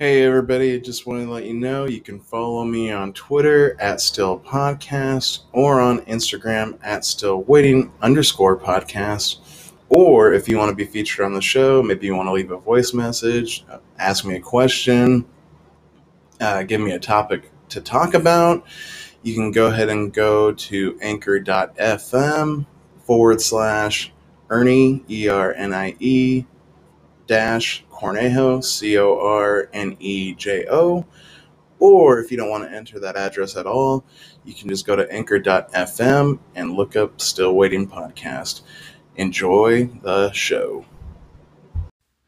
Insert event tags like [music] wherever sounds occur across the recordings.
Hey everybody, just wanted to let you know you can follow me on Twitter at Still Podcast or on Instagram at Still Waiting underscore podcast. Or if you want to be featured on the show, maybe you want to leave a voice message, ask me a question, uh, give me a topic to talk about, you can go ahead and go to anchor.fm forward slash Ernie, E R N I E, dash Cornejo, C O R N E J O. Or if you don't want to enter that address at all, you can just go to anchor.fm and look up Still Waiting Podcast. Enjoy the show.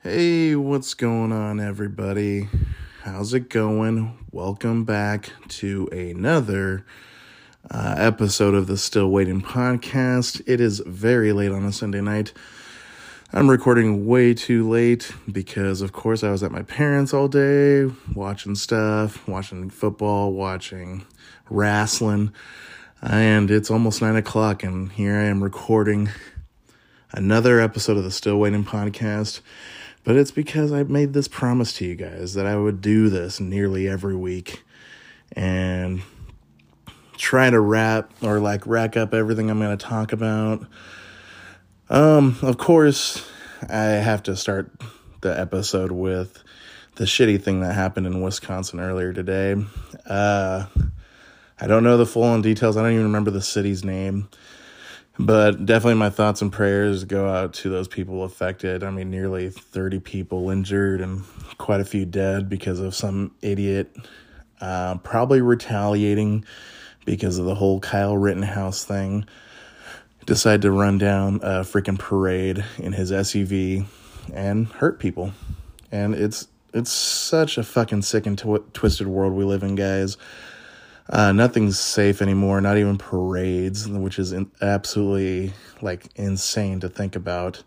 Hey, what's going on, everybody? How's it going? Welcome back to another uh, episode of the Still Waiting Podcast. It is very late on a Sunday night. I'm recording way too late because, of course, I was at my parents' all day watching stuff, watching football, watching wrestling, and it's almost nine o'clock, and here I am recording another episode of the Still Waiting podcast. But it's because I made this promise to you guys that I would do this nearly every week and try to wrap or like rack up everything I'm going to talk about um, of course, I have to start the episode with the shitty thing that happened in Wisconsin earlier today. Uh, I don't know the full on details. I don't even remember the city's name. But definitely my thoughts and prayers go out to those people affected. I mean, nearly 30 people injured and quite a few dead because of some idiot uh, probably retaliating because of the whole Kyle Rittenhouse thing decide to run down a freaking parade in his SUV and hurt people. And it's it's such a fucking sick and tw- twisted world we live in, guys. Uh, nothing's safe anymore, not even parades, which is in- absolutely like insane to think about.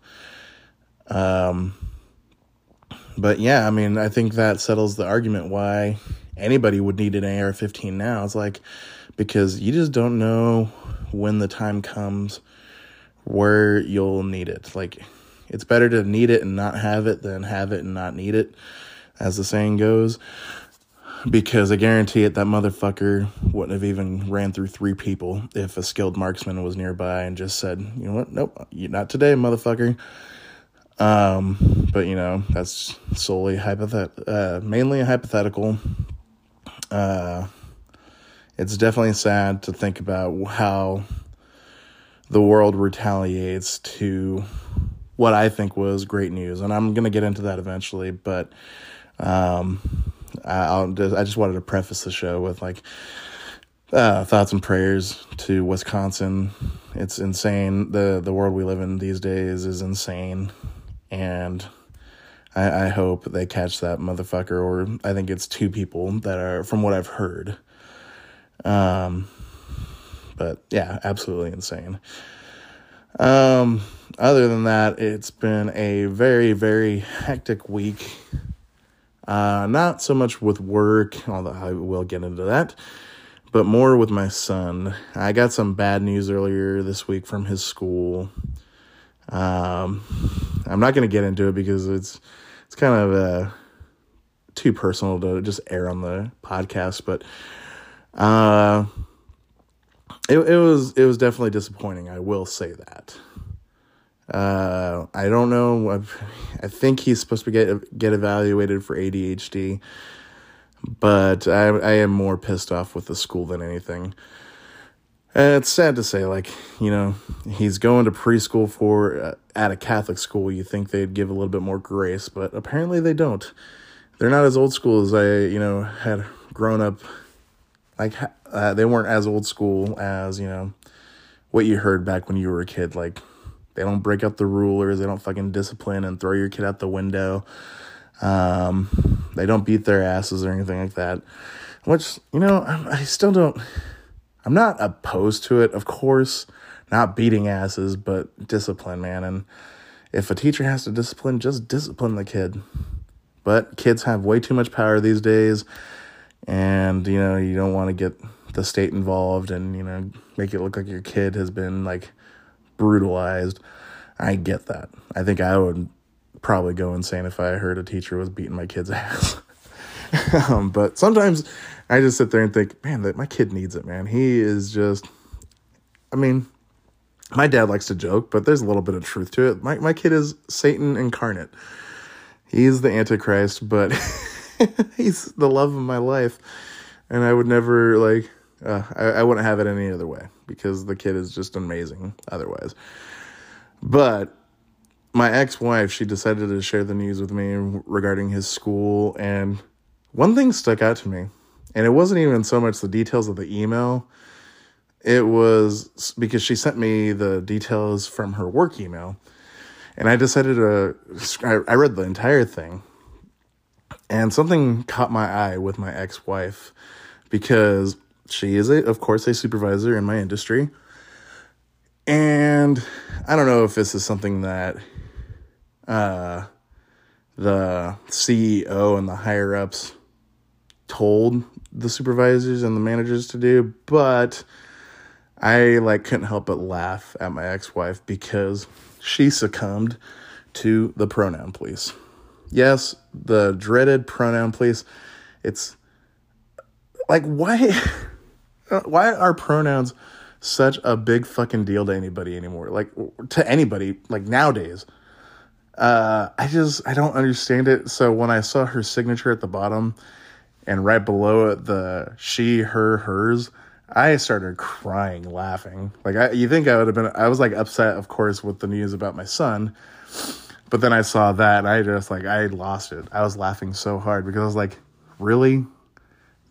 Um, but yeah, I mean, I think that settles the argument why anybody would need an AR 15 now. It's like, because you just don't know when the time comes where you'll need it. Like, it's better to need it and not have it than have it and not need it, as the saying goes. Because I guarantee it, that motherfucker wouldn't have even ran through three people if a skilled marksman was nearby and just said, you know what, nope, not today, motherfucker. Um, but you know, that's solely hypothet- uh, mainly hypothetical. Uh, it's definitely sad to think about how the world retaliates to what I think was great news, and I'm gonna get into that eventually. But um, I'll just, I just wanted to preface the show with like uh, thoughts and prayers to Wisconsin. It's insane. the The world we live in these days is insane, and I, I hope they catch that motherfucker. Or I think it's two people that are, from what I've heard. Um, but yeah, absolutely insane. Um, other than that, it's been a very, very hectic week. Uh, not so much with work, although I will get into that, but more with my son. I got some bad news earlier this week from his school. Um, I'm not going to get into it because it's it's kind of uh, too personal to just air on the podcast, but uh, it it was it was definitely disappointing. I will say that. Uh, I don't know. I think he's supposed to get get evaluated for ADHD, but I I am more pissed off with the school than anything. And it's sad to say, like you know, he's going to preschool for uh, at a Catholic school. You think they'd give a little bit more grace, but apparently they don't. They're not as old school as I you know had grown up like uh, they weren't as old school as you know what you heard back when you were a kid. Like they don't break up the rulers they don't fucking discipline and throw your kid out the window. Um, they don't beat their asses or anything like that which you know I, I still don't i'm not opposed to it of course. Not beating asses but discipline man. And if a teacher has to discipline just discipline the kid. But kids have way too much power these days. And you know you don't want to get the state involved and you know make it look like your kid has been like brutalized i get that i think i would probably go insane if i heard a teacher was beating my kid's [laughs] ass um, but sometimes I just sit there and think, man, that my kid needs it, man. He is just, I mean, my dad likes to joke, but there's a little bit of truth to it. My my kid is Satan incarnate. He's the Antichrist, but [laughs] he's the love of my life, and I would never like. Uh, I, I wouldn't have it any other way because the kid is just amazing otherwise. But my ex-wife, she decided to share the news with me regarding his school, and one thing stuck out to me, and it wasn't even so much the details of the email it was because she sent me the details from her work email. And I decided to, I read the entire thing. And something caught my eye with my ex wife because she is, a, of course, a supervisor in my industry. And I don't know if this is something that uh, the CEO and the higher ups told the supervisors and the managers to do, but I like couldn't help but laugh at my ex-wife because she succumbed to the pronoun police. Yes, the dreaded pronoun police. It's like why [laughs] why are pronouns such a big fucking deal to anybody anymore? Like to anybody like nowadays. Uh I just I don't understand it. So when I saw her signature at the bottom and right below it the she her hers I started crying, laughing. Like I, you think I would have been? I was like upset, of course, with the news about my son. But then I saw that, and I just like I lost it. I was laughing so hard because I was like, really,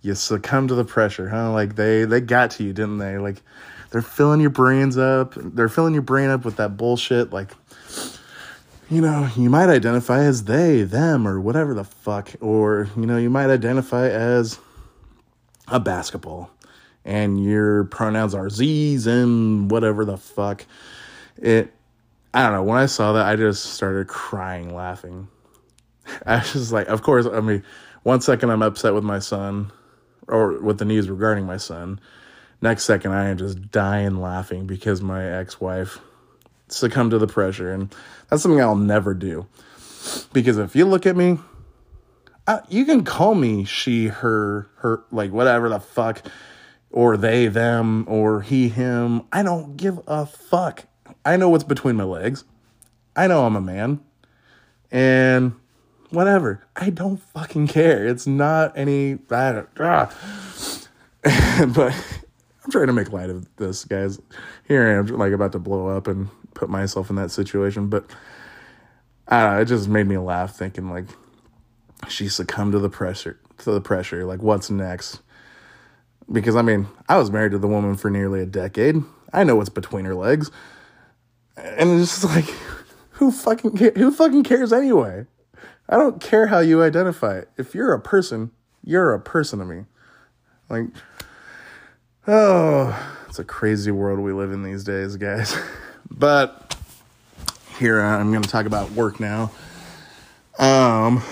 you succumb to the pressure, huh? Like they they got to you, didn't they? Like they're filling your brains up. They're filling your brain up with that bullshit. Like you know, you might identify as they, them, or whatever the fuck, or you know, you might identify as a basketball and your pronouns are Z's and whatever the fuck. It, I don't know. When I saw that, I just started crying, laughing. [laughs] I was just like, of course, I mean, one second I'm upset with my son or with the news regarding my son. Next second, I am just dying laughing because my ex wife succumbed to the pressure. And that's something I'll never do. Because if you look at me, I, you can call me she, her, her, like whatever the fuck or they, them, or he, him. I don't give a fuck. I know what's between my legs. I know I'm a man. And whatever. I don't fucking care. It's not any. I ah. [laughs] but I'm trying to make light of this, guys. Here I am, like about to blow up and put myself in that situation. But uh, it just made me laugh, thinking like she succumbed to the pressure. To the pressure, like what's next? Because I mean, I was married to the woman for nearly a decade. I know what's between her legs. And it's just like, [laughs] who fucking who fucking cares anyway? I don't care how you identify. it. If you're a person, you're a person to me. Like, oh, it's a crazy world we live in these days, guys. [laughs] but here I'm going to talk about work now. Um,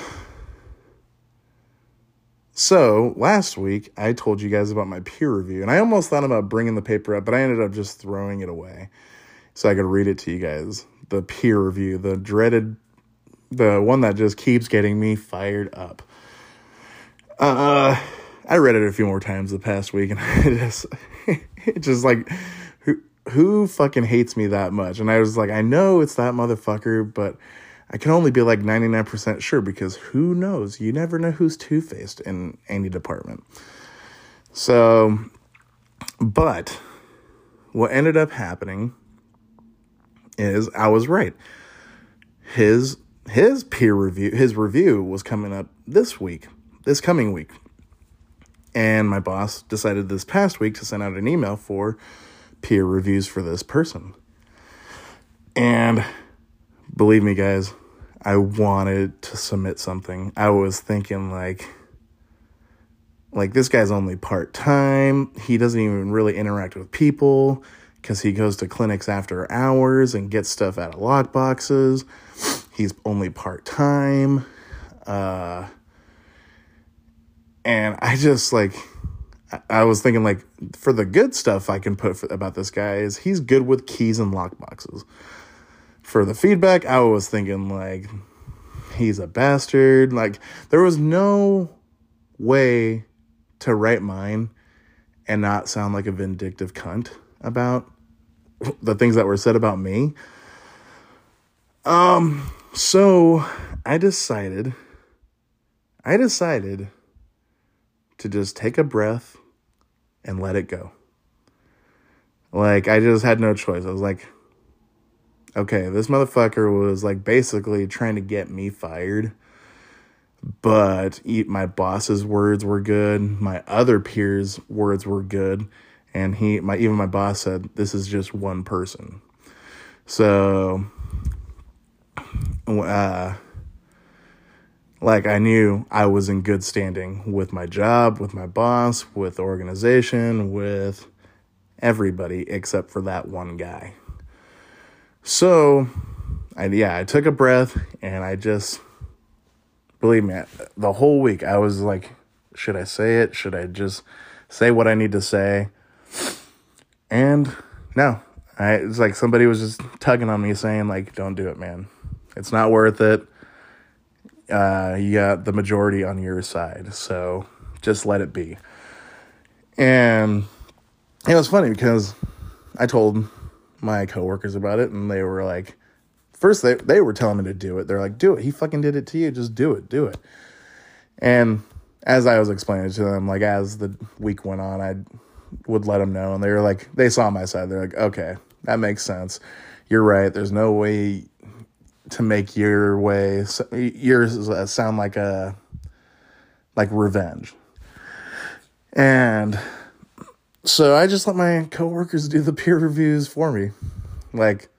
so last week, I told you guys about my peer review, and I almost thought about bringing the paper up, but I ended up just throwing it away so I could read it to you guys. The peer review, the dreaded, the one that just keeps getting me fired up. Uh, I read it a few more times the past week, and [laughs] it just, it just like, who, who fucking hates me that much? And I was like, I know it's that motherfucker, but I can only be like 99% sure because who knows? You never know who's two faced in any department. So, but what ended up happening is I was right. His his peer review his review was coming up this week, this coming week. And my boss decided this past week to send out an email for peer reviews for this person. And believe me guys, I wanted to submit something. I was thinking like like this guy's only part-time. He doesn't even really interact with people cuz he goes to clinics after hours and gets stuff out of lock boxes. He's only part-time. Uh and I just like I was thinking like for the good stuff I can put for, about this guy is he's good with keys and lock boxes for the feedback, I was thinking like he's a bastard. Like there was no way to write mine and not sound like a vindictive cunt about the things that were said about me. Um, so I decided, I decided to just take a breath and let it go. Like, I just had no choice. I was like, okay, this motherfucker was like basically trying to get me fired. But my boss's words were good. My other peers' words were good. And he, my, even my boss said, this is just one person. So, uh, like I knew I was in good standing with my job, with my boss, with the organization, with everybody except for that one guy. So, I yeah, I took a breath and I just believe me, the whole week I was like, should I say it? Should I just say what I need to say? And no, I it's like somebody was just tugging on me saying like, don't do it, man. It's not worth it uh, you got the majority on your side. So just let it be. And it was funny because I told my coworkers about it and they were like, first they, they were telling me to do it. They're like, do it. He fucking did it to you. Just do it. Do it. And as I was explaining to them, like as the week went on, I would let them know. And they were like, they saw my side. They're like, okay, that makes sense. You're right. There's no way to make your way yours uh, sound like a like revenge. And so I just let my coworkers do the peer reviews for me. Like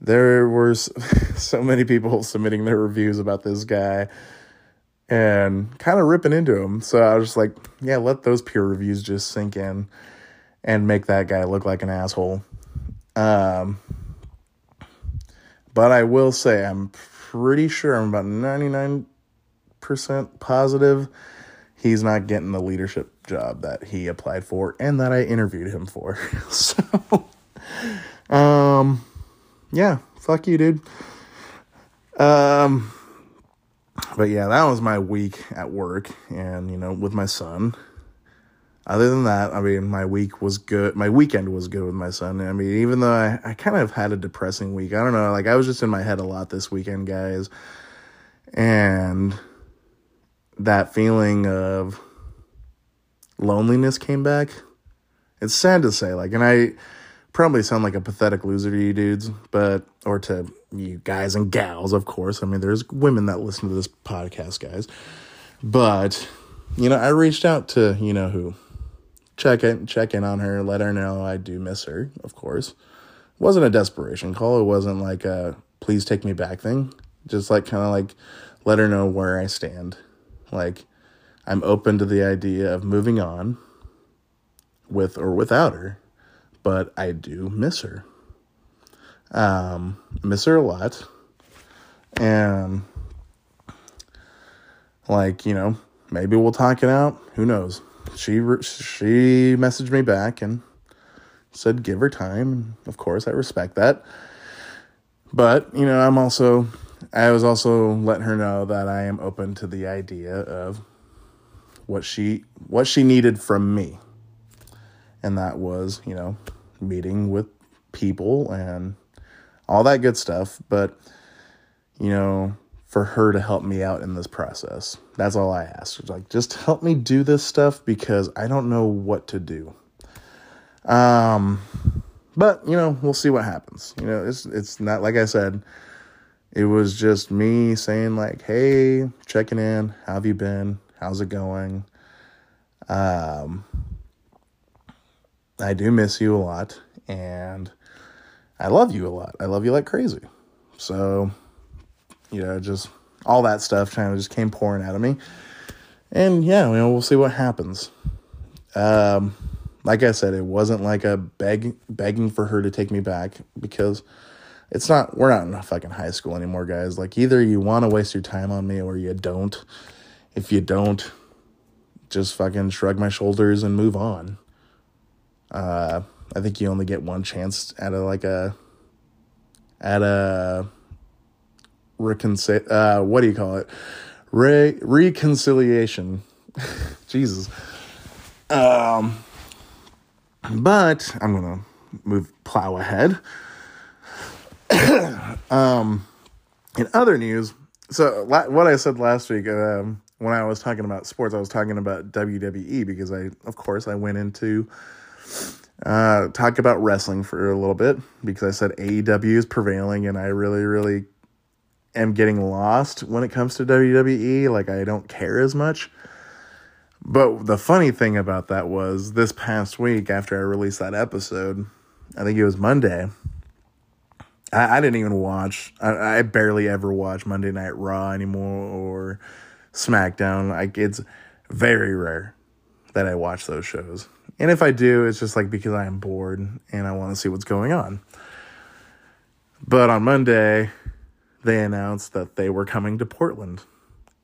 there were [laughs] so many people submitting their reviews about this guy and kind of ripping into him. So I was just like, yeah, let those peer reviews just sink in and make that guy look like an asshole. Um, but I will say, I'm pretty sure, I'm about 99% positive he's not getting the leadership job that he applied for and that I interviewed him for. [laughs] so, um, yeah, fuck you, dude. Um, but yeah, that was my week at work and, you know, with my son other than that, I mean, my week was good. My weekend was good with my son. I mean, even though I, I kind of had a depressing week, I don't know, like I was just in my head a lot this weekend, guys. And that feeling of loneliness came back. It's sad to say, like, and I probably sound like a pathetic loser to you dudes, but, or to you guys and gals, of course. I mean, there's women that listen to this podcast, guys. But, you know, I reached out to, you know who, check in check in on her, let her know I do miss her, of course. It wasn't a desperation call. It wasn't like a please take me back thing. Just like kind of like let her know where I stand. Like I'm open to the idea of moving on with or without her, but I do miss her. Um, miss her a lot. And like, you know, maybe we'll talk it out. Who knows? She she messaged me back and said give her time. Of course i respect that. But you know i'm also i was also letting her know that i am open to the idea of what she what she needed from me. And that was you know meeting with people and all that good stuff. But you know for her to help me out in this process. That's all I asked. Like, just help me do this stuff because I don't know what to do. Um, but you know, we'll see what happens. You know, it's it's not like I said. It was just me saying like, "Hey, checking in. How have you been? How's it going?" Um, I do miss you a lot, and I love you a lot. I love you like crazy. So you know, just all that stuff kind of just came pouring out of me. And yeah, you know, we'll see what happens. Um, like I said, it wasn't like a beg begging for her to take me back because it's not we're not in fucking high school anymore, guys. Like either you want to waste your time on me or you don't. If you don't, just fucking shrug my shoulders and move on. Uh, I think you only get one chance at a like a at a reconcil uh what do you call it Re- reconciliation [laughs] Jesus. Um, but I'm gonna move plow ahead. [coughs] um, in other news, so la- what I said last week um, when I was talking about sports, I was talking about WWE because I, of course, I went into uh, talk about wrestling for a little bit because I said AEW is prevailing, and I really, really am getting lost when it comes to WWE. Like I don't care as much. But the funny thing about that was this past week after I released that episode, I think it was Monday. I, I didn't even watch. I, I barely ever watch Monday Night Raw anymore or SmackDown. Like it's very rare that I watch those shows. And if I do, it's just like because I am bored and I want to see what's going on. But on Monday, they announced that they were coming to Portland.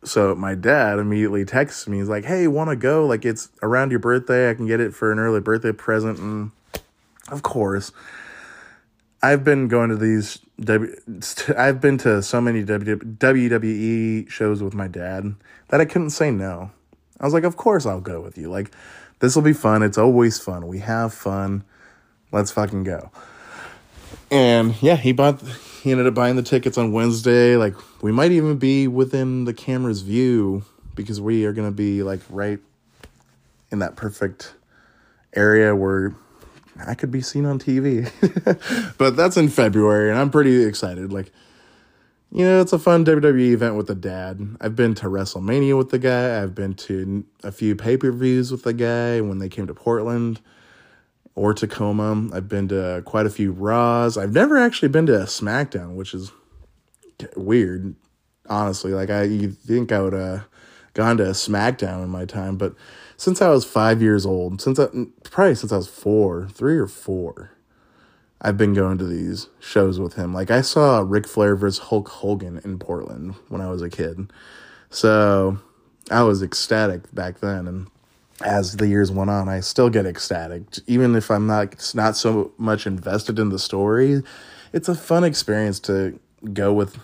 So my dad immediately texts me. He's like, "Hey, want to go? Like it's around your birthday. I can get it for an early birthday present." And of course, I've been going to these. [laughs] I've been to so many WWE shows with my dad that I couldn't say no. I was like, "Of course I'll go with you. Like this will be fun. It's always fun. We have fun. Let's fucking go." And yeah, he bought he ended up buying the tickets on Wednesday. Like we might even be within the camera's view because we are gonna be like right in that perfect area where I could be seen on TV. [laughs] but that's in February and I'm pretty excited. Like you know, it's a fun WWE event with the dad. I've been to WrestleMania with the guy. I've been to a few pay-per-views with the guy when they came to Portland or Tacoma. I've been to quite a few Raws. I've never actually been to a SmackDown, which is weird, honestly. Like I, you think I would have gone to a SmackDown in my time, but since I was five years old, since I, probably since I was four, three or four, I've been going to these shows with him. Like I saw Ric Flair versus Hulk Hogan in Portland when I was a kid, so I was ecstatic back then, and as the years went on, I still get ecstatic, even if I'm not not so much invested in the story. It's a fun experience to go with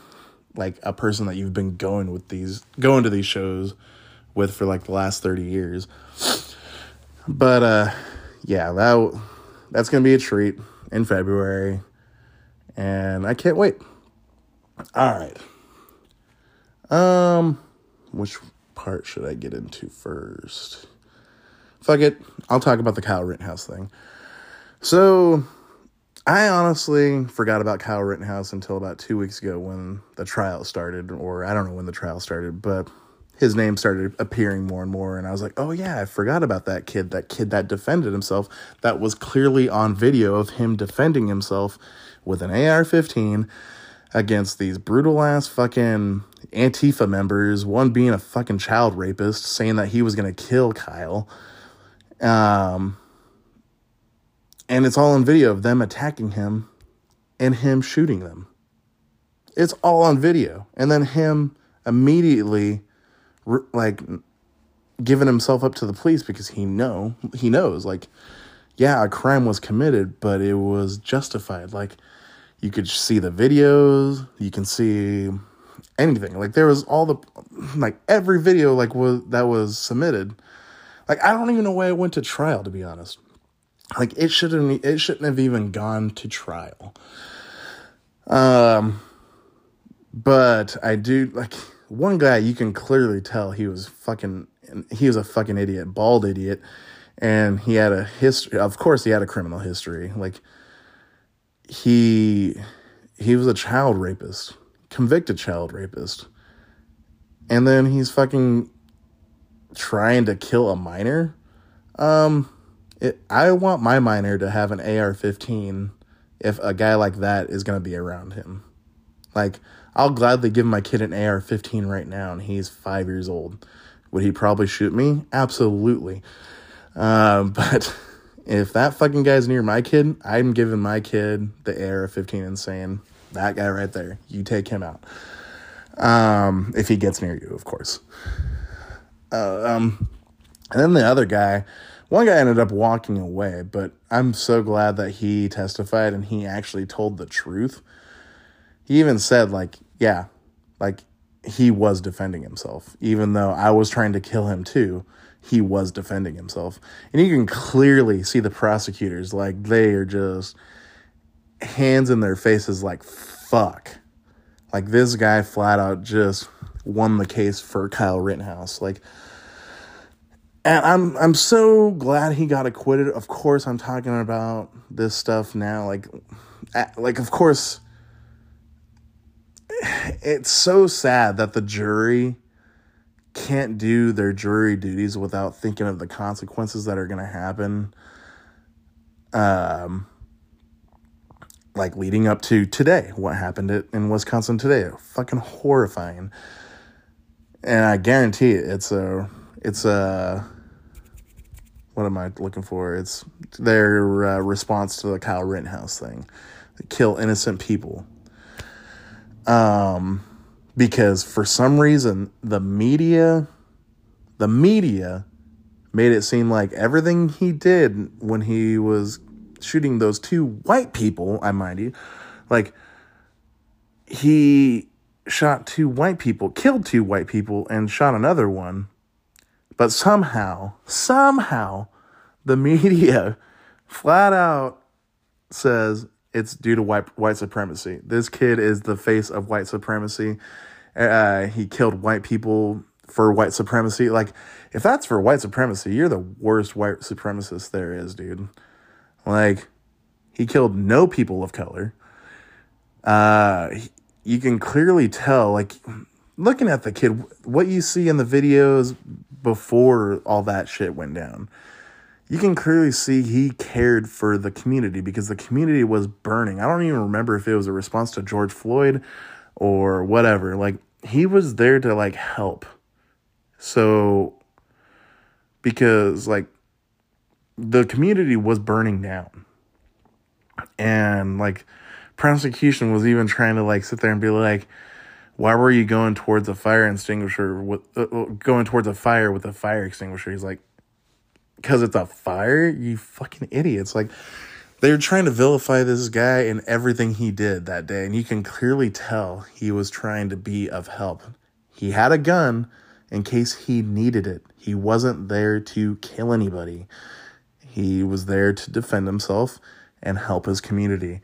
like a person that you've been going with these going to these shows with for like the last 30 years. But uh yeah, that that's going to be a treat in February and I can't wait. All right. Um which part should I get into first? Fuck it. I'll talk about the Kyle Rittenhouse thing. So, I honestly forgot about Kyle Rittenhouse until about two weeks ago when the trial started, or I don't know when the trial started, but his name started appearing more and more. And I was like, oh yeah, I forgot about that kid, that kid that defended himself. That was clearly on video of him defending himself with an AR 15 against these brutal ass fucking Antifa members, one being a fucking child rapist, saying that he was gonna kill Kyle. Um, and it's all on video of them attacking him and him shooting them. It's all on video. And then him immediately like giving himself up to the police because he know he knows like yeah, a crime was committed, but it was justified. Like you could see the videos, you can see anything. Like there was all the like every video like was that was submitted like I don't even know why it went to trial to be honest. Like it shouldn't it shouldn't have even gone to trial. Um but I do like one guy you can clearly tell he was fucking he was a fucking idiot, bald idiot and he had a history of course he had a criminal history. Like he he was a child rapist, convicted child rapist. And then he's fucking trying to kill a minor, um, it, I want my minor to have an AR 15 if a guy like that is going to be around him. Like, I'll gladly give my kid an AR 15 right now, and he's five years old. Would he probably shoot me? Absolutely. Um, [laughs] but if that fucking guy's near my kid, I'm giving my kid the AR 15 and saying, that guy right there, you take him out. Um, if he gets near you, of course. Uh, um, and then the other guy, one guy ended up walking away, but I'm so glad that he testified and he actually told the truth. He even said, like, yeah, like he was defending himself. Even though I was trying to kill him too, he was defending himself. And you can clearly see the prosecutors, like, they are just hands in their faces, like, fuck. Like, this guy flat out just won the case for Kyle Rittenhouse. Like, and I'm I'm so glad he got acquitted. Of course, I'm talking about this stuff now. Like, like of course, it's so sad that the jury can't do their jury duties without thinking of the consequences that are going to happen. Um, like leading up to today, what happened in Wisconsin today, fucking horrifying. And I guarantee it, it's a, it's a, what am I looking for? It's their uh, response to the Kyle Rittenhouse thing, kill innocent people. Um, because for some reason the media the media made it seem like everything he did when he was shooting those two white people, I mind you, like he shot two white people, killed two white people, and shot another one. But somehow, somehow, the media [laughs] flat out says it's due to white white supremacy. This kid is the face of white supremacy. Uh, he killed white people for white supremacy. Like, if that's for white supremacy, you're the worst white supremacist there is, dude. Like, he killed no people of color. Uh, you can clearly tell, like, looking at the kid, what you see in the videos before all that shit went down, you can clearly see he cared for the community because the community was burning. I don't even remember if it was a response to George Floyd or whatever. Like he was there to like help. So because like the community was burning down. And like prosecution was even trying to like sit there and be like why were you going towards a fire extinguisher with uh, uh going towards a fire with a fire extinguisher? He's like because it's a fire, you fucking idiots. Like they're trying to vilify this guy and everything he did that day. And you can clearly tell he was trying to be of help. He had a gun in case he needed it. He wasn't there to kill anybody. He was there to defend himself and help his community.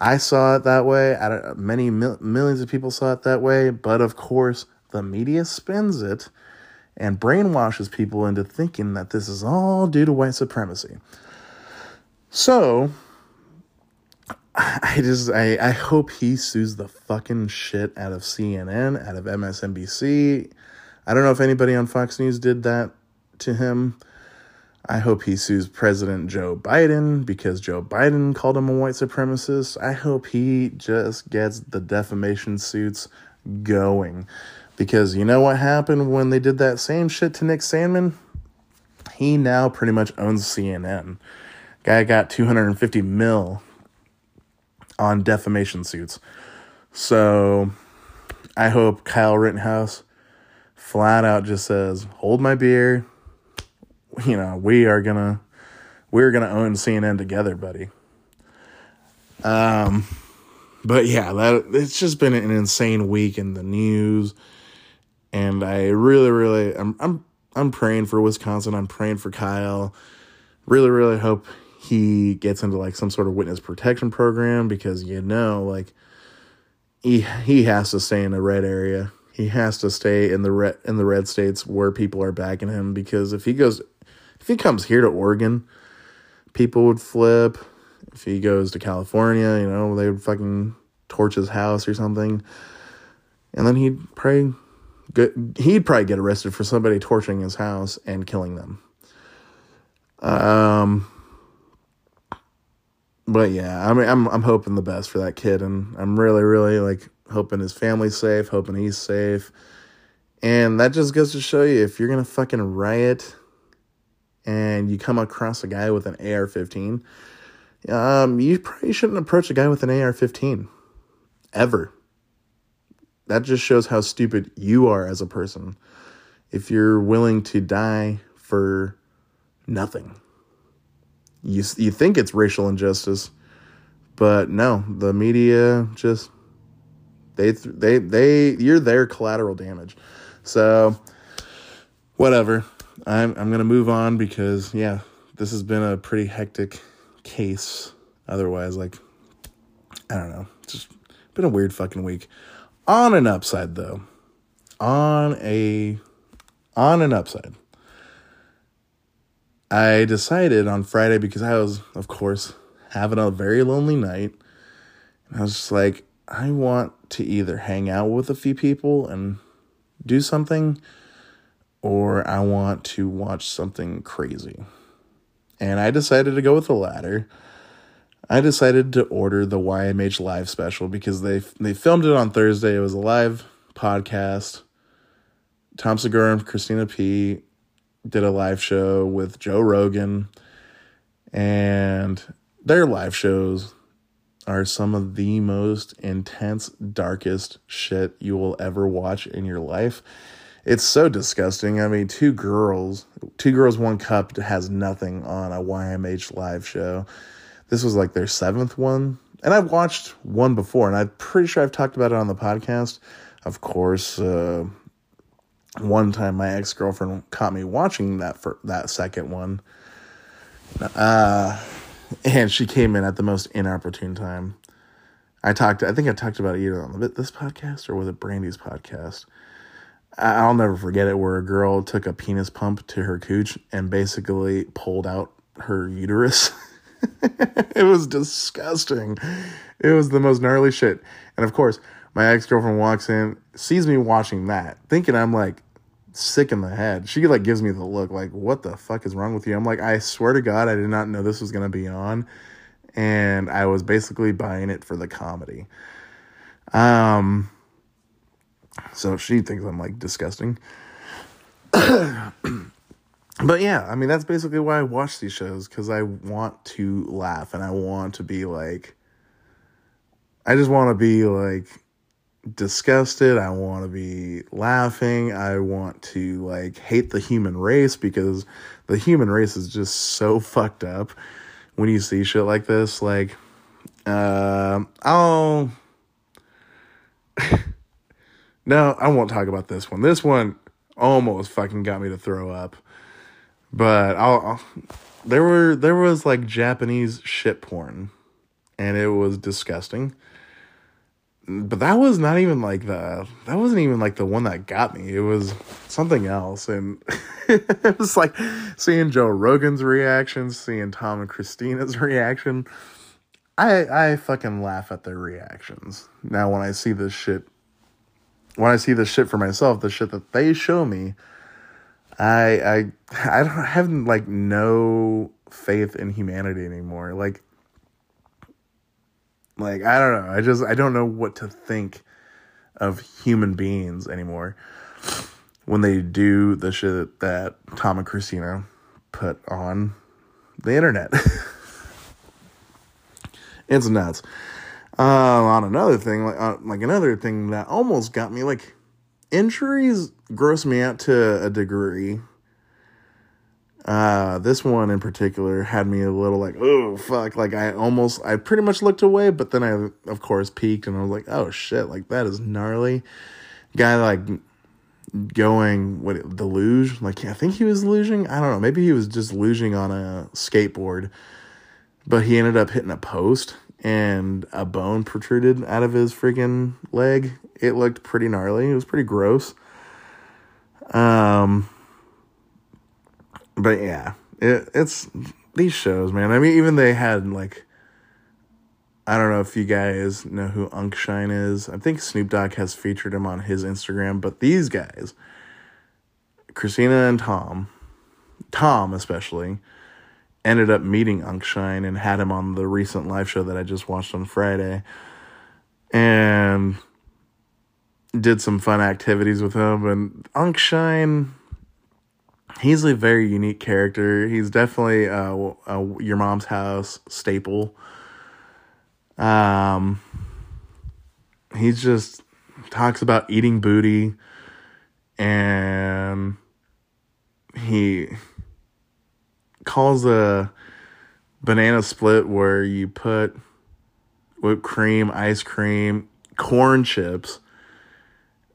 I saw it that way. Many millions of people saw it that way. But of course, the media spins it and brainwashes people into thinking that this is all due to white supremacy. So [sighs] I just I, I hope he sues the fucking shit out of CNN, out of MSNBC. I don't know if anybody on Fox News did that to him. I hope he sues President Joe Biden because Joe Biden called him a white supremacist. I hope he just gets the defamation suits going. Because you know what happened when they did that same shit to Nick Sandmann? He now pretty much owns CNN. Guy got 250 mil on defamation suits. So I hope Kyle Rittenhouse flat out just says, "Hold my beer." You know, we are gonna we're gonna own CNN together, buddy. Um, but yeah, that it's just been an insane week in the news, and I really, really, I'm I'm I'm praying for Wisconsin. I'm praying for Kyle. Really, really hope he gets into like some sort of witness protection program because you know like he he has to stay in the red area. He has to stay in the red in the red states where people are backing him because if he goes if he comes here to Oregon, people would flip. If he goes to California, you know, they would fucking torch his house or something. And then he'd probably get, he'd probably get arrested for somebody torching his house and killing them. Um but yeah, I mean, I'm I'm hoping the best for that kid, and I'm really, really like hoping his family's safe, hoping he's safe, and that just goes to show you if you're gonna fucking riot, and you come across a guy with an AR-15, um, you probably shouldn't approach a guy with an AR-15, ever. That just shows how stupid you are as a person. If you're willing to die for nothing you you think it's racial injustice, but no, the media just They they they you're their collateral damage. So whatever. I'm I'm gonna move on because yeah, this has been a pretty hectic case. Otherwise, like I don't know, It's just been a weird fucking week. On an upside though, on a on an upside. I decided on Friday because I was, of course, having a very lonely night. And I was just like, I want to either hang out with a few people and do something, or I want to watch something crazy. And I decided to go with the latter. I decided to order the YMH live special because they they filmed it on Thursday. It was a live podcast. Tom Segura and Christina P did a live show with Joe Rogan, and their live shows are some of the most intense, darkest shit you will ever watch in your life. It's so disgusting. I mean, two girls, two girls, one cup has nothing on a YMH live show. This was like their seventh one. And I've watched one before, and I'm pretty sure I've talked about it on the podcast. Of course, uh, one time my ex girlfriend caught me watching that for that second one. Uh, and she came in at the most inopportune time. I talked. I think I talked about it either on this podcast or was it Brandy's podcast. I'll never forget it. Where a girl took a penis pump to her cooch and basically pulled out her uterus. [laughs] it was disgusting. It was the most gnarly shit. And of course, my ex girlfriend walks in, sees me watching that, thinking I'm like sick in the head. She like gives me the look, like, "What the fuck is wrong with you?" I'm like, "I swear to God, I did not know this was gonna be on," and I was basically buying it for the comedy. Um, so she thinks I'm like disgusting. [coughs] but yeah, I mean that's basically why I watch these shows because I want to laugh and I want to be like, I just want to be like disgusted. I want to be laughing. I want to like hate the human race because the human race is just so fucked up when you see shit like this. Like, uh, I'll. [laughs] no, I won't talk about this one. This one almost fucking got me to throw up. But I'll, I'll there were there was like Japanese shit porn and it was disgusting but that was not even like the that wasn't even like the one that got me. It was something else, and [laughs] it was like seeing Joe Rogan's reaction, seeing Tom and Christina's [laughs] reaction. I I fucking laugh at their reactions now when I see this shit. When I see this shit for myself, the shit that they show me, I I I don't I have like no faith in humanity anymore. Like like I don't know. I just I don't know what to think of human beings anymore when they do the shit that Tom and Christina put on the internet. [laughs] it's nuts. Uh, on another thing, like uh, like another thing that almost got me, like injuries gross me out to a degree uh, this one in particular had me a little like, oh fuck! Like I almost, I pretty much looked away, but then I, of course, peeked and I was like, oh shit! Like that is gnarly. Guy like going what the luge? Like I think he was luging. I don't know. Maybe he was just luging on a skateboard, but he ended up hitting a post and a bone protruded out of his freaking leg. It looked pretty gnarly. It was pretty gross. Um but yeah, it, it's these shows, man. I mean, even they had like, I don't know if you guys know who Unkshine is. I think Snoop Dogg has featured him on his Instagram, but these guys, Christina and Tom, Tom especially, ended up meeting Unkshine and had him on the recent live show that I just watched on Friday. And did some fun activities with him and Unkshine he's a very unique character. He's definitely a, a your mom's house staple. Um, he just talks about eating booty, and he calls a banana split where you put whipped cream, ice cream, corn chips,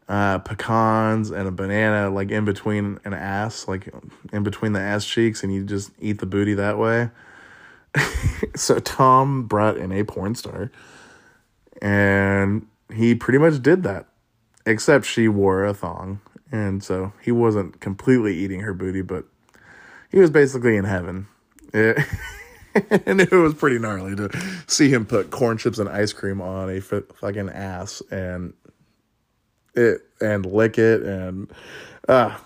uh, pecans, and a banana, like in between an ass, like in between the ass cheeks, and you just eat the booty that way. [laughs] so Tom brought in a porn star, and he pretty much did that, except she wore a thong, and so he wasn't completely eating her booty, but he was basically in heaven. [laughs] And it was pretty gnarly to see him put corn chips and ice cream on a f- fucking ass and it and lick it and uh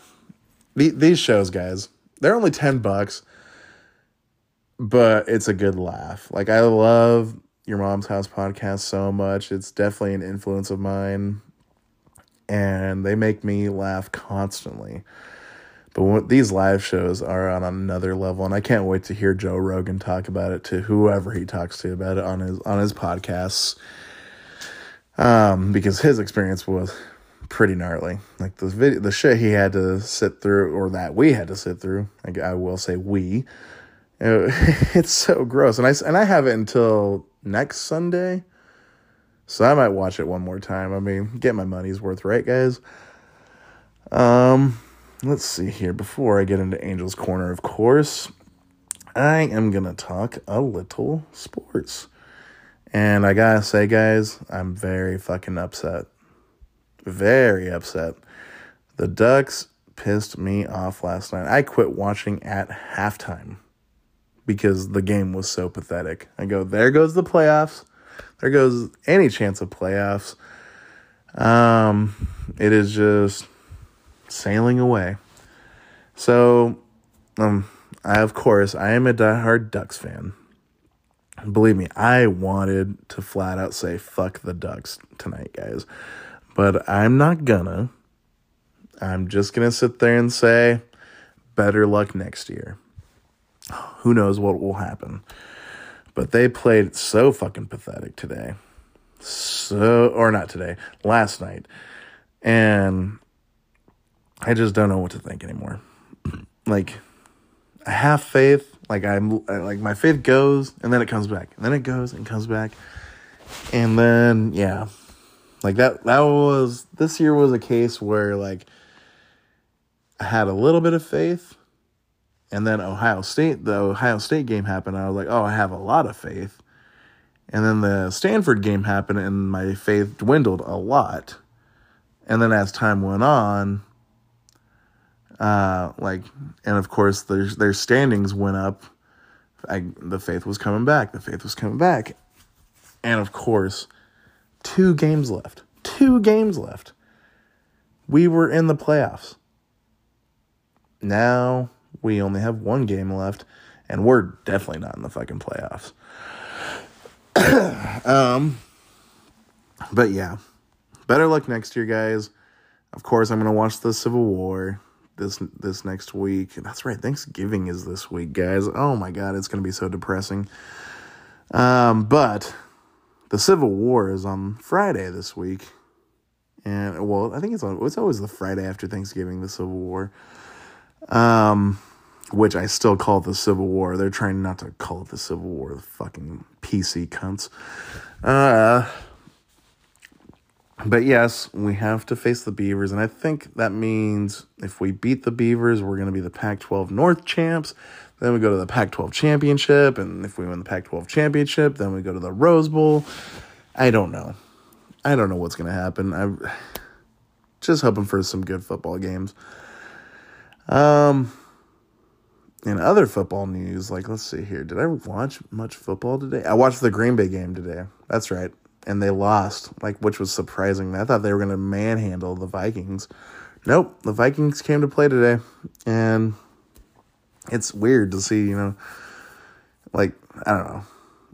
the, these shows guys they're only 10 bucks but it's a good laugh. Like i love your mom's house podcast so much. It's definitely an influence of mine. And they make me laugh constantly but these live shows are on another level, and I can't wait to hear Joe Rogan talk about it to whoever he talks to about it on his on his podcasts. Um, because his experience was pretty gnarly. Like the video, the shit he had to sit through, or that we had to sit through. I, I will say we. It, [laughs] it's so gross, and I and I have it until next Sunday, so I might watch it one more time. I mean, get my money's worth, right, guys? Um let's see here. Before I get into Angel's Corner, of course, I am going to talk a little sports. And I gotta say, guys, I'm very fucking upset. Very upset. The Ducks pissed me off last night. I quit watching at halftime because the game was so pathetic. I go, there goes the playoffs. There goes any chance of playoffs. Um, it is just sailing away. So, um, I, of course, I am a diehard Ducks fan. Believe me, I wanted to flat out say fuck the Ducks tonight, guys. But I'm not gonna. I'm just gonna sit there and say better luck next year. Who knows what will happen. But they played so fucking pathetic today. So, or not today, last night. And I just don't know what to think anymore. [clears throat] like, I have faith. Like I'm like my faith goes and then it comes back. And then it goes and comes back. And then yeah. Like that that was this year was a case where like I had a little bit of faith and then Ohio State the Ohio State game happened. I was like, "Oh, I have a lot of faith." And then the Stanford game happened and my faith dwindled a lot. And then as time went on, uh, like, and of course, their their standings went up. I, the faith was coming back. The faith was coming back, and of course, two games left. Two games left. We were in the playoffs. Now we only have one game left, and we're definitely not in the fucking playoffs. [coughs] um, but yeah, better luck next year, guys. Of course, I'm gonna watch the Civil War this this next week. That's right, Thanksgiving is this week, guys. Oh my god, it's gonna be so depressing. Um, but the Civil War is on Friday this week, and well, I think it's on. It's always the Friday after Thanksgiving, the Civil War. Um, which I still call the Civil War. They're trying not to call it the Civil War. The fucking PC cunts. Uh but yes, we have to face the Beavers, and I think that means if we beat the Beavers, we're going to be the Pac 12 North champs. Then we go to the Pac 12 championship, and if we win the Pac 12 championship, then we go to the Rose Bowl. I don't know. I don't know what's going to happen. I'm just hoping for some good football games. Um, in other football news, like let's see here, did I watch much football today? I watched the Green Bay game today. That's right and they lost, like which was surprising. I thought they were going to manhandle the Vikings. Nope, the Vikings came to play today, and it's weird to see. You know, like I don't know,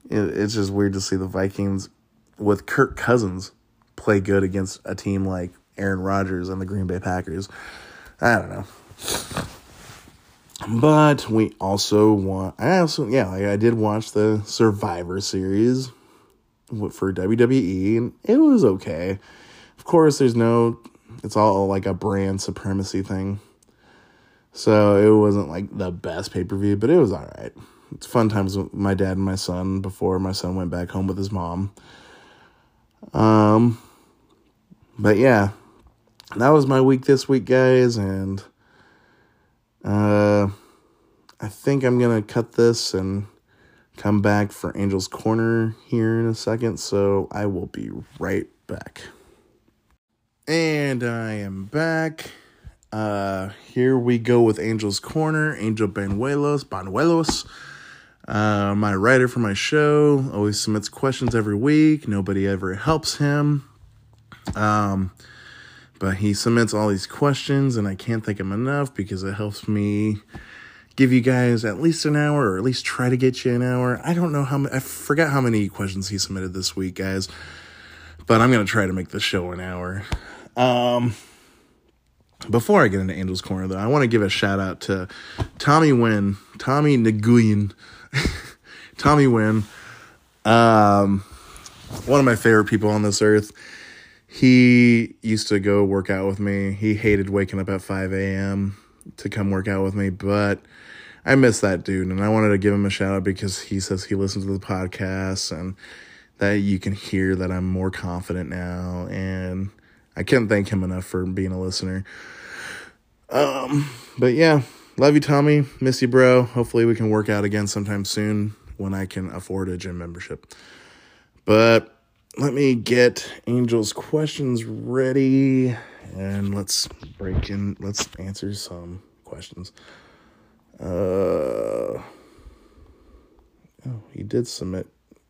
it, it's just weird to see the Vikings with Kirk Cousins play good against a team like Aaron Rodgers and the Green Bay Packers. I don't know. But we also want. I also yeah, like I did watch the Survivor Series for WWE, and it was okay. Of course, there's no, it's all like a brand supremacy thing. So it wasn't like the best pay per view, but it was all right. It's fun times with my dad and my son before my son went back home with his mom. Um, but yeah, that was my week this week, guys, and uh, I think I'm gonna cut this and come back for Angel's Corner here in a second. So I will be right back. And I am back. Uh, here we go with Angel's Corner. Angel Banuelos, Banuelos. Uh, my writer for my show always submits questions every week. Nobody ever helps him. Um, but he submits all these questions, and I can't thank him enough because it helps me give you guys at least an hour, or at least try to get you an hour. I don't know how many, I forgot how many questions he submitted this week, guys, but I'm going to try to make the show an hour. Um, before I get into Angel's Corner, though, I want to give a shout out to Tommy Wynn, Tommy Nguyen, [laughs] Tommy Wynn, um, one of my favorite people on this earth. He used to go work out with me. He hated waking up at 5 a.m. to come work out with me, but I miss that dude. And I wanted to give him a shout out because he says he listens to the podcast and that you can hear that I'm more confident now. And I can't thank him enough for being a listener. Um, but yeah, love you, Tommy. Miss you, bro. Hopefully, we can work out again sometime soon when I can afford a gym membership. But let me get Angel's questions ready and let's break in. Let's answer some questions. Uh, oh, he did submit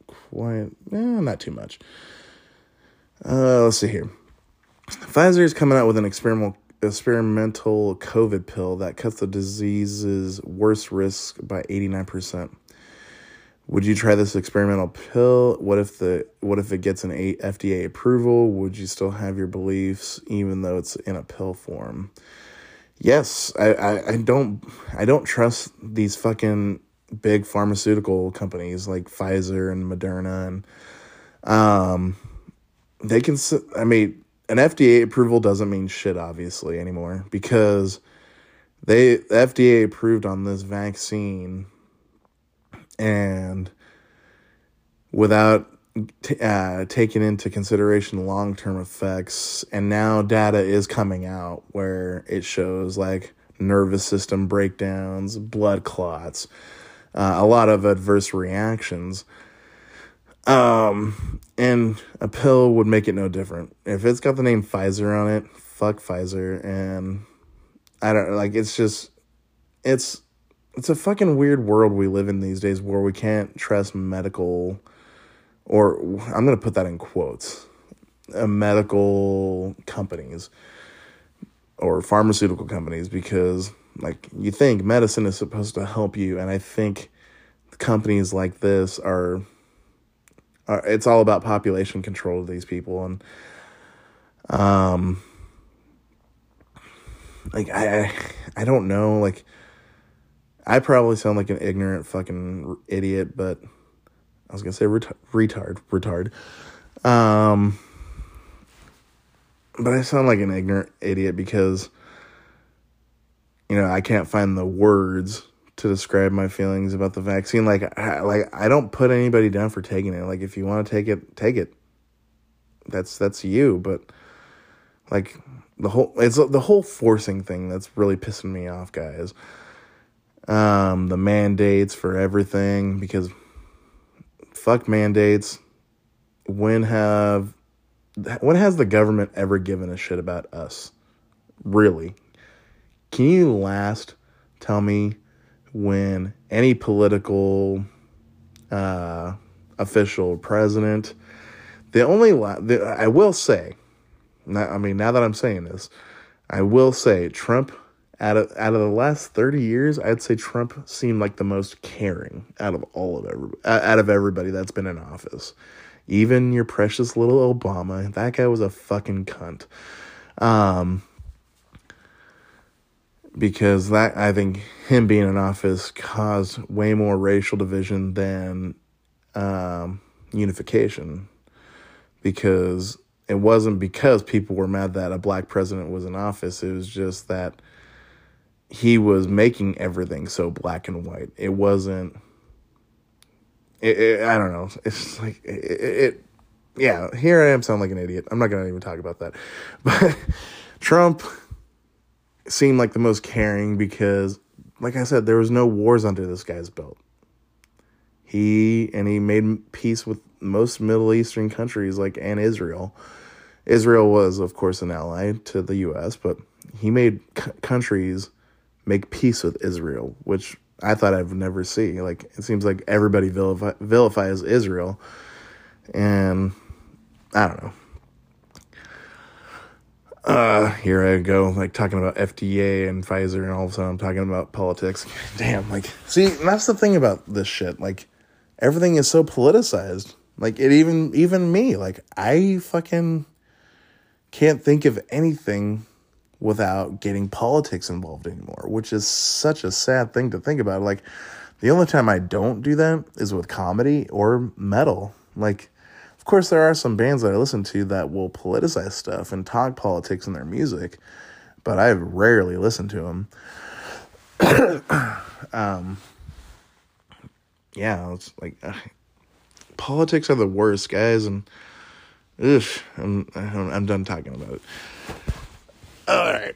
quite, eh, not too much. Uh, let's see here. Pfizer is coming out with an experimental experimental COVID pill that cuts the disease's worst risk by 89%. Would you try this experimental pill? What if the what if it gets an FDA approval? Would you still have your beliefs even though it's in a pill form? Yes, I, I, I don't I don't trust these fucking big pharmaceutical companies like Pfizer and Moderna and um they can I mean an FDA approval doesn't mean shit obviously anymore because they the FDA approved on this vaccine and without t- uh, taking into consideration long-term effects and now data is coming out where it shows like nervous system breakdowns blood clots uh, a lot of adverse reactions um, and a pill would make it no different. If it's got the name Pfizer on it, fuck Pfizer. And I don't like it's just it's it's a fucking weird world we live in these days where we can't trust medical or I'm gonna put that in quotes, uh, medical companies or pharmaceutical companies because like you think medicine is supposed to help you and I think companies like this are are it's all about population control of these people and um like I I don't know like I probably sound like an ignorant fucking idiot but I was gonna say ret- retard retard um but I sound like an ignorant idiot because you know I can't find the words to describe my feelings about the vaccine. Like, I, like I don't put anybody down for taking it. Like, if you want to take it, take it. That's that's you. But like the whole it's the whole forcing thing that's really pissing me off, guys. Um, the mandates for everything because fuck mandates. When have when has the government ever given a shit about us? Really? Can you last tell me when any political uh, official, president, the only the, I will say, I mean, now that I'm saying this, I will say Trump out of out of the last 30 years, I'd say Trump seemed like the most caring out of all of every, out of everybody that's been in office. Even your precious little Obama, that guy was a fucking cunt. Um, because that I think him being in office caused way more racial division than um, unification because it wasn't because people were mad that a black president was in office it was just that he was making everything so black and white it wasn't it, it, i don't know it's like it, it yeah, here I am sound like an idiot. I'm not gonna even talk about that. [laughs] But Trump seemed like the most caring because, like I said, there was no wars under this guy's belt. He and he made peace with most Middle Eastern countries, like and Israel. Israel was, of course, an ally to the U.S., but he made c- countries make peace with Israel, which I thought I'd never see. Like it seems like everybody vilify, vilifies Israel, and I don't know. Uh, here I go, like talking about FDA and Pfizer, and all of a sudden I'm talking about politics. [laughs] Damn, like, see, that's the thing about this shit. Like, everything is so politicized. Like, it even, even me, like, I fucking can't think of anything without getting politics involved anymore, which is such a sad thing to think about. Like, the only time I don't do that is with comedy or metal. Like, of course, there are some bands that I listen to that will politicize stuff and talk politics in their music, but I rarely listen to them. [coughs] um, yeah, it's like politics are the worst, guys, and ugh, I'm I'm done talking about it. All right.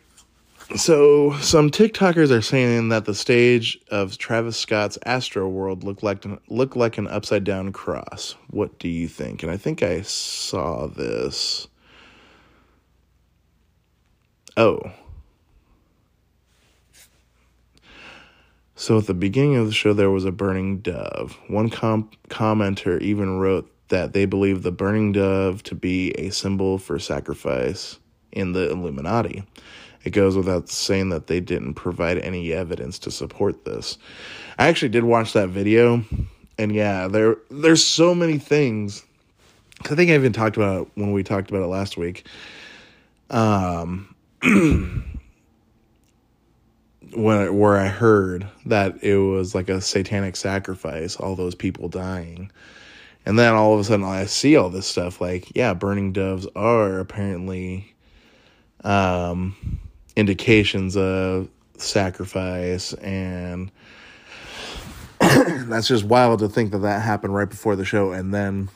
So some TikTokers are saying that the stage of Travis Scott's Astroworld looked like looked like an upside down cross. What do you think? And I think I saw this. Oh. So at the beginning of the show, there was a burning dove. One com- commenter even wrote that they believe the burning dove to be a symbol for sacrifice in the Illuminati. It goes without saying that they didn't provide any evidence to support this. I actually did watch that video, and yeah, there there's so many things. I think I even talked about it when we talked about it last week. Um, [clears throat] when where I heard that it was like a satanic sacrifice, all those people dying. And then all of a sudden I see all this stuff like, yeah, burning doves are apparently um indications of sacrifice and [clears throat] that's just wild to think that that happened right before the show and then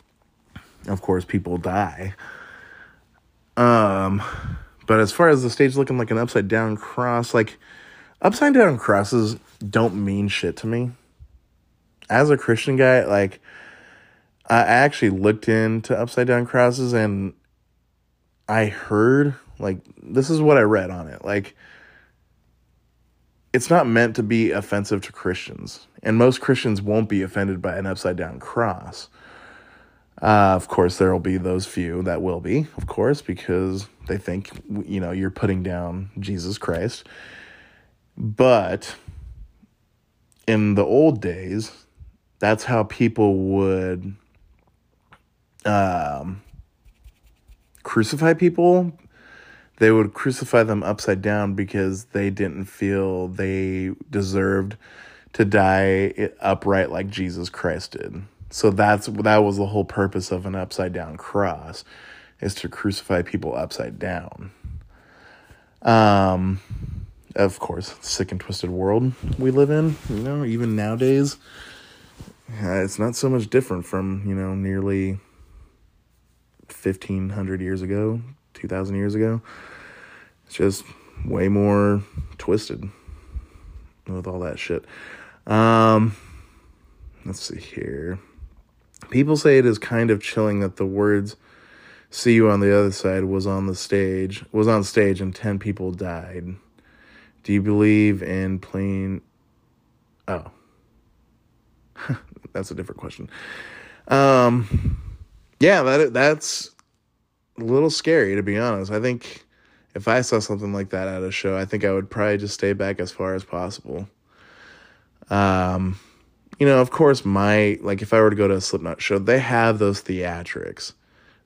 of course people die. Um but as far as the stage looking like an upside down cross like upside down crosses don't mean shit to me. As a christian guy like i actually looked into upside down crosses and i heard like this is what I read on it. Like it's not meant to be offensive to Christians, and most Christians won't be offended by an upside down cross. Uh, of course, there will be those few that will be, of course, because they think you know you're putting down Jesus Christ. But in the old days, that's how people would um, crucify people they would crucify them upside down because they didn't feel they deserved to die upright like Jesus Christ did. So that's that was the whole purpose of an upside down cross is to crucify people upside down. Um of course, sick and twisted world we live in, you know, even nowadays it's not so much different from, you know, nearly 1500 years ago, 2000 years ago. Just way more twisted with all that shit. Um, let's see here. People say it is kind of chilling that the words "See you on the other side" was on the stage, was on stage, and ten people died. Do you believe in plain? Oh, [laughs] that's a different question. Um, yeah, that that's a little scary to be honest. I think if I saw something like that at a show, I think I would probably just stay back as far as possible. Um, you know, of course, my like if I were to go to a Slipknot show, they have those theatrics,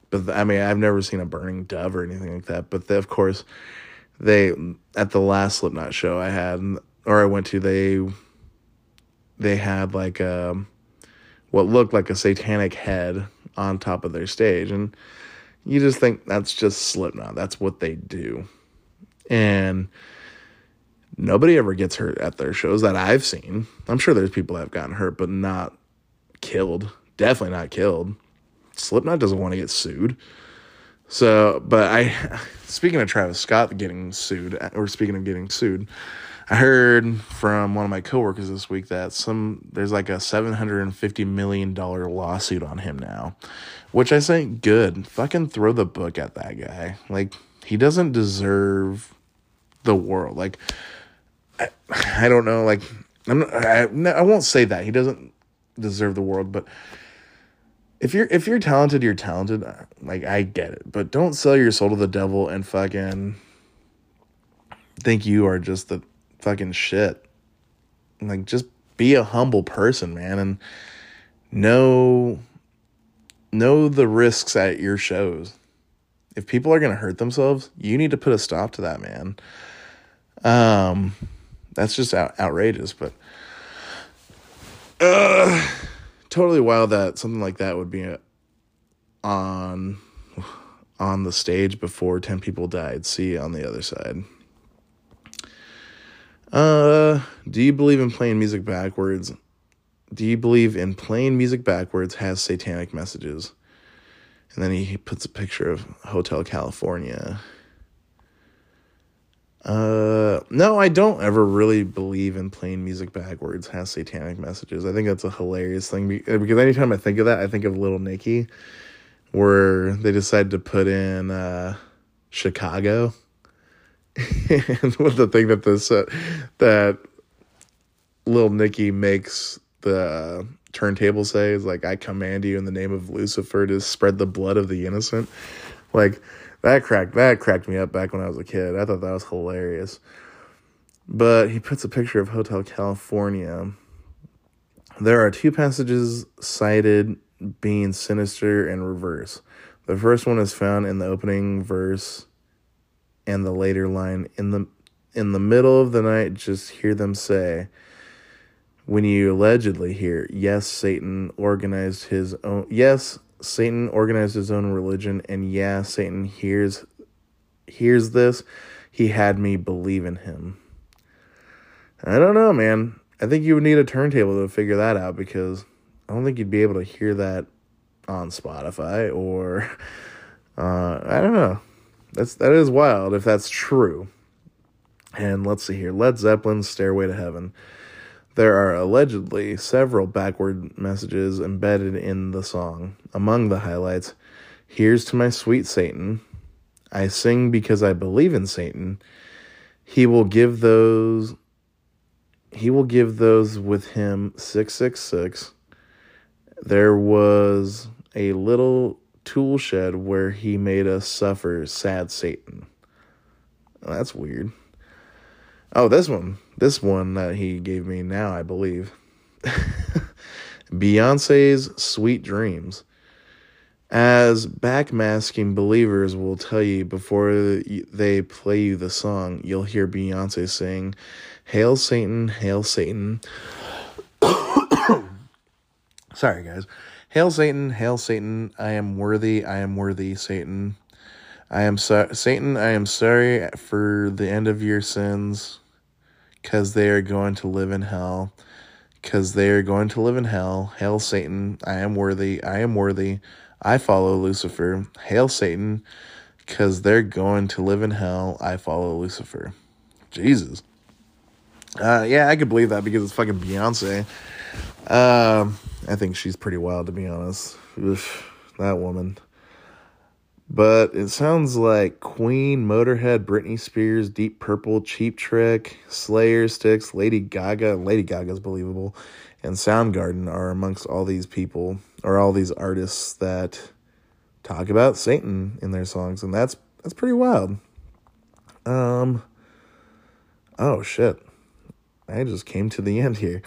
but I mean, I've never seen a burning dove or anything like that. But they, of course, they at the last Slipknot show I had or I went to, they they had like a um, what looked like a satanic head on top of their stage, and you just think that's just Slipknot. That's what they do. And nobody ever gets hurt at their shows that I've seen. I'm sure there's people that have gotten hurt, but not killed. Definitely not killed. Slipknot doesn't want to get sued. So, but I, [sighs] speaking of Travis Scott getting sued, or speaking of getting sued, I heard from one of my coworkers this week that some there's like a seven hundred and fifty million dollar lawsuit on him now, which I think good. Fucking throw the book at that guy. Like he doesn't deserve the world. Like I, I don't know. Like I'm I, I won't say that he doesn't deserve the world, but if you're if you're talented, you're talented. Uh, like I get it, but don't sell your soul to the devil and fucking think you are just the fucking shit. Like just be a humble person, man, and know know the risks at your shows. If people are going to hurt themselves, you need to put a stop to that, man. Um that's just out- outrageous, but uh totally wild that something like that would be a, on on the stage before 10 people died. See on the other side. Uh, do you believe in playing music backwards? Do you believe in playing music backwards has satanic messages? And then he puts a picture of Hotel California. Uh, no, I don't ever really believe in playing music backwards has satanic messages. I think that's a hilarious thing because anytime I think of that, I think of Little Nicky, where they decide to put in uh, Chicago [laughs] and the thing that this uh, that little Nicky makes the uh, turntable say is like, "I command you in the name of Lucifer to spread the blood of the innocent." Like that cracked that cracked me up back when I was a kid. I thought that was hilarious. But he puts a picture of Hotel California. There are two passages cited being sinister and reverse. The first one is found in the opening verse and the later line in the in the middle of the night just hear them say when you allegedly hear yes satan organized his own yes satan organized his own religion and yeah satan hears hears this he had me believe in him. I don't know man. I think you would need a turntable to figure that out because i don't think you'd be able to hear that on spotify or [laughs] uh, i don't know that's that is wild if that's true. And let's see here. Led Zeppelin's Stairway to Heaven. There are allegedly several backward messages embedded in the song. Among the highlights, Here's to my sweet Satan. I sing because I believe in Satan. He will give those he will give those with him 666. There was a little tool shed where he made us suffer sad Satan. that's weird. Oh, this one. This one that he gave me now, I believe. [laughs] Beyonce's Sweet Dreams. As backmasking believers will tell you before they play you the song, you'll hear Beyonce sing, Hail Satan, Hail Satan. [coughs] Sorry, guys. Hail Satan, hail Satan, I am worthy, I am worthy, Satan. I am so- Satan, I am sorry for the end of your sins, because they are going to live in hell. Because they are going to live in hell. Hail Satan, I am worthy, I am worthy. I follow Lucifer. Hail Satan, because they're going to live in hell. I follow Lucifer. Jesus. Uh, yeah, I could believe that because it's fucking Beyonce. Um, I think she's pretty wild to be honest. Oof, that woman. But it sounds like Queen, Motorhead, Britney Spears, Deep Purple, Cheap Trick, Slayer, Styx, Lady Gaga, Lady Gaga's believable, and Soundgarden are amongst all these people or all these artists that talk about Satan in their songs, and that's that's pretty wild. Um. Oh shit! I just came to the end here.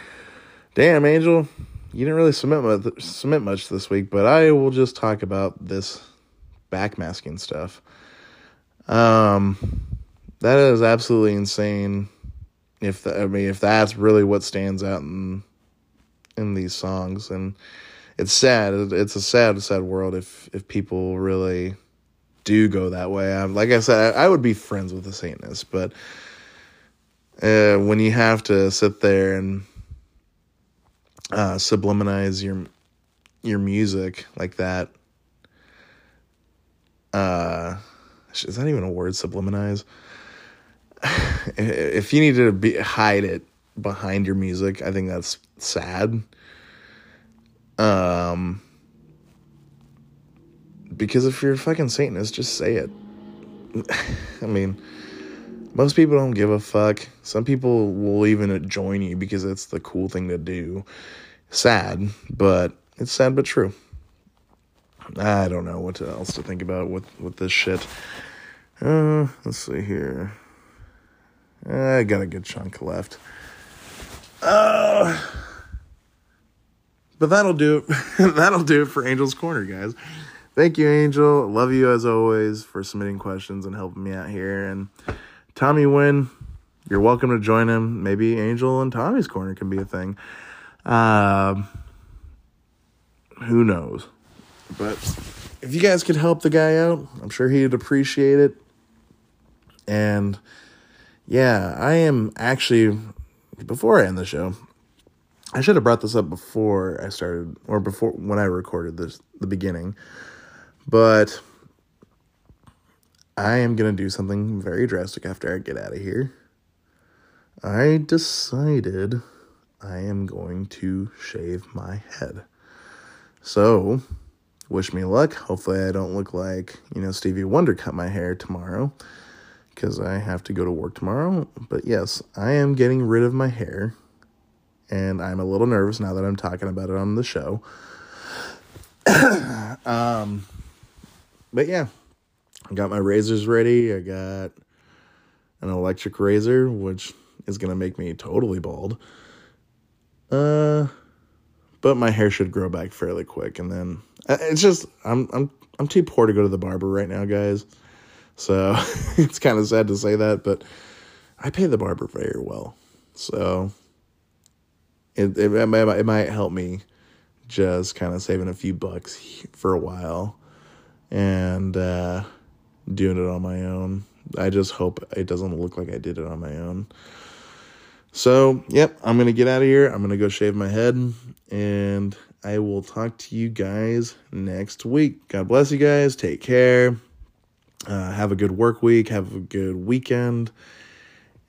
Damn, Angel, you didn't really submit much, submit much this week, but I will just talk about this backmasking stuff. Um, that is absolutely insane. If the, I mean, if that's really what stands out in in these songs, and it's sad. It's a sad, sad world if if people really do go that way. I'm, like I said, I, I would be friends with a Satanist, but uh, when you have to sit there and uh, subliminalize your your music like that uh is that even a word subliminalize [sighs] if you need to be hide it behind your music i think that's sad. Um because if you're a fucking satanist just say it. [laughs] I mean most people don't give a fuck some people will even join you because it's the cool thing to do sad but it's sad but true I don't know what else to think about with with this shit. Uh, let's see here. I got a good chunk left. Uh, but that'll do [laughs] that'll do it for Angel's Corner, guys. Thank you, Angel. Love you as always for submitting questions and helping me out here. And Tommy Wynn, you're welcome to join him. Maybe Angel and Tommy's Corner can be a thing. Uh, who knows? But if you guys could help the guy out, I'm sure he'd appreciate it. And yeah, I am actually, before I end the show, I should have brought this up before I started, or before when I recorded this, the beginning. But I am going to do something very drastic after I get out of here. I decided I am going to shave my head. So, wish me luck. Hopefully, I don't look like, you know, Stevie Wonder cut my hair tomorrow because I have to go to work tomorrow. But yes, I am getting rid of my hair. And I'm a little nervous now that I'm talking about it on the show. [clears throat] um, but yeah, I got my razors ready. I got an electric razor, which is going to make me totally bald. Uh, but my hair should grow back fairly quick and then it's just i'm i'm i'm too poor to go to the barber right now guys so [laughs] it's kind of sad to say that but i pay the barber very well so it it, it, might, it might help me just kind of saving a few bucks for a while and uh doing it on my own i just hope it doesn't look like i did it on my own so, yep, I'm going to get out of here. I'm going to go shave my head, and I will talk to you guys next week. God bless you guys. Take care. Uh, have a good work week. Have a good weekend.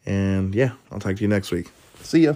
And yeah, I'll talk to you next week. See ya.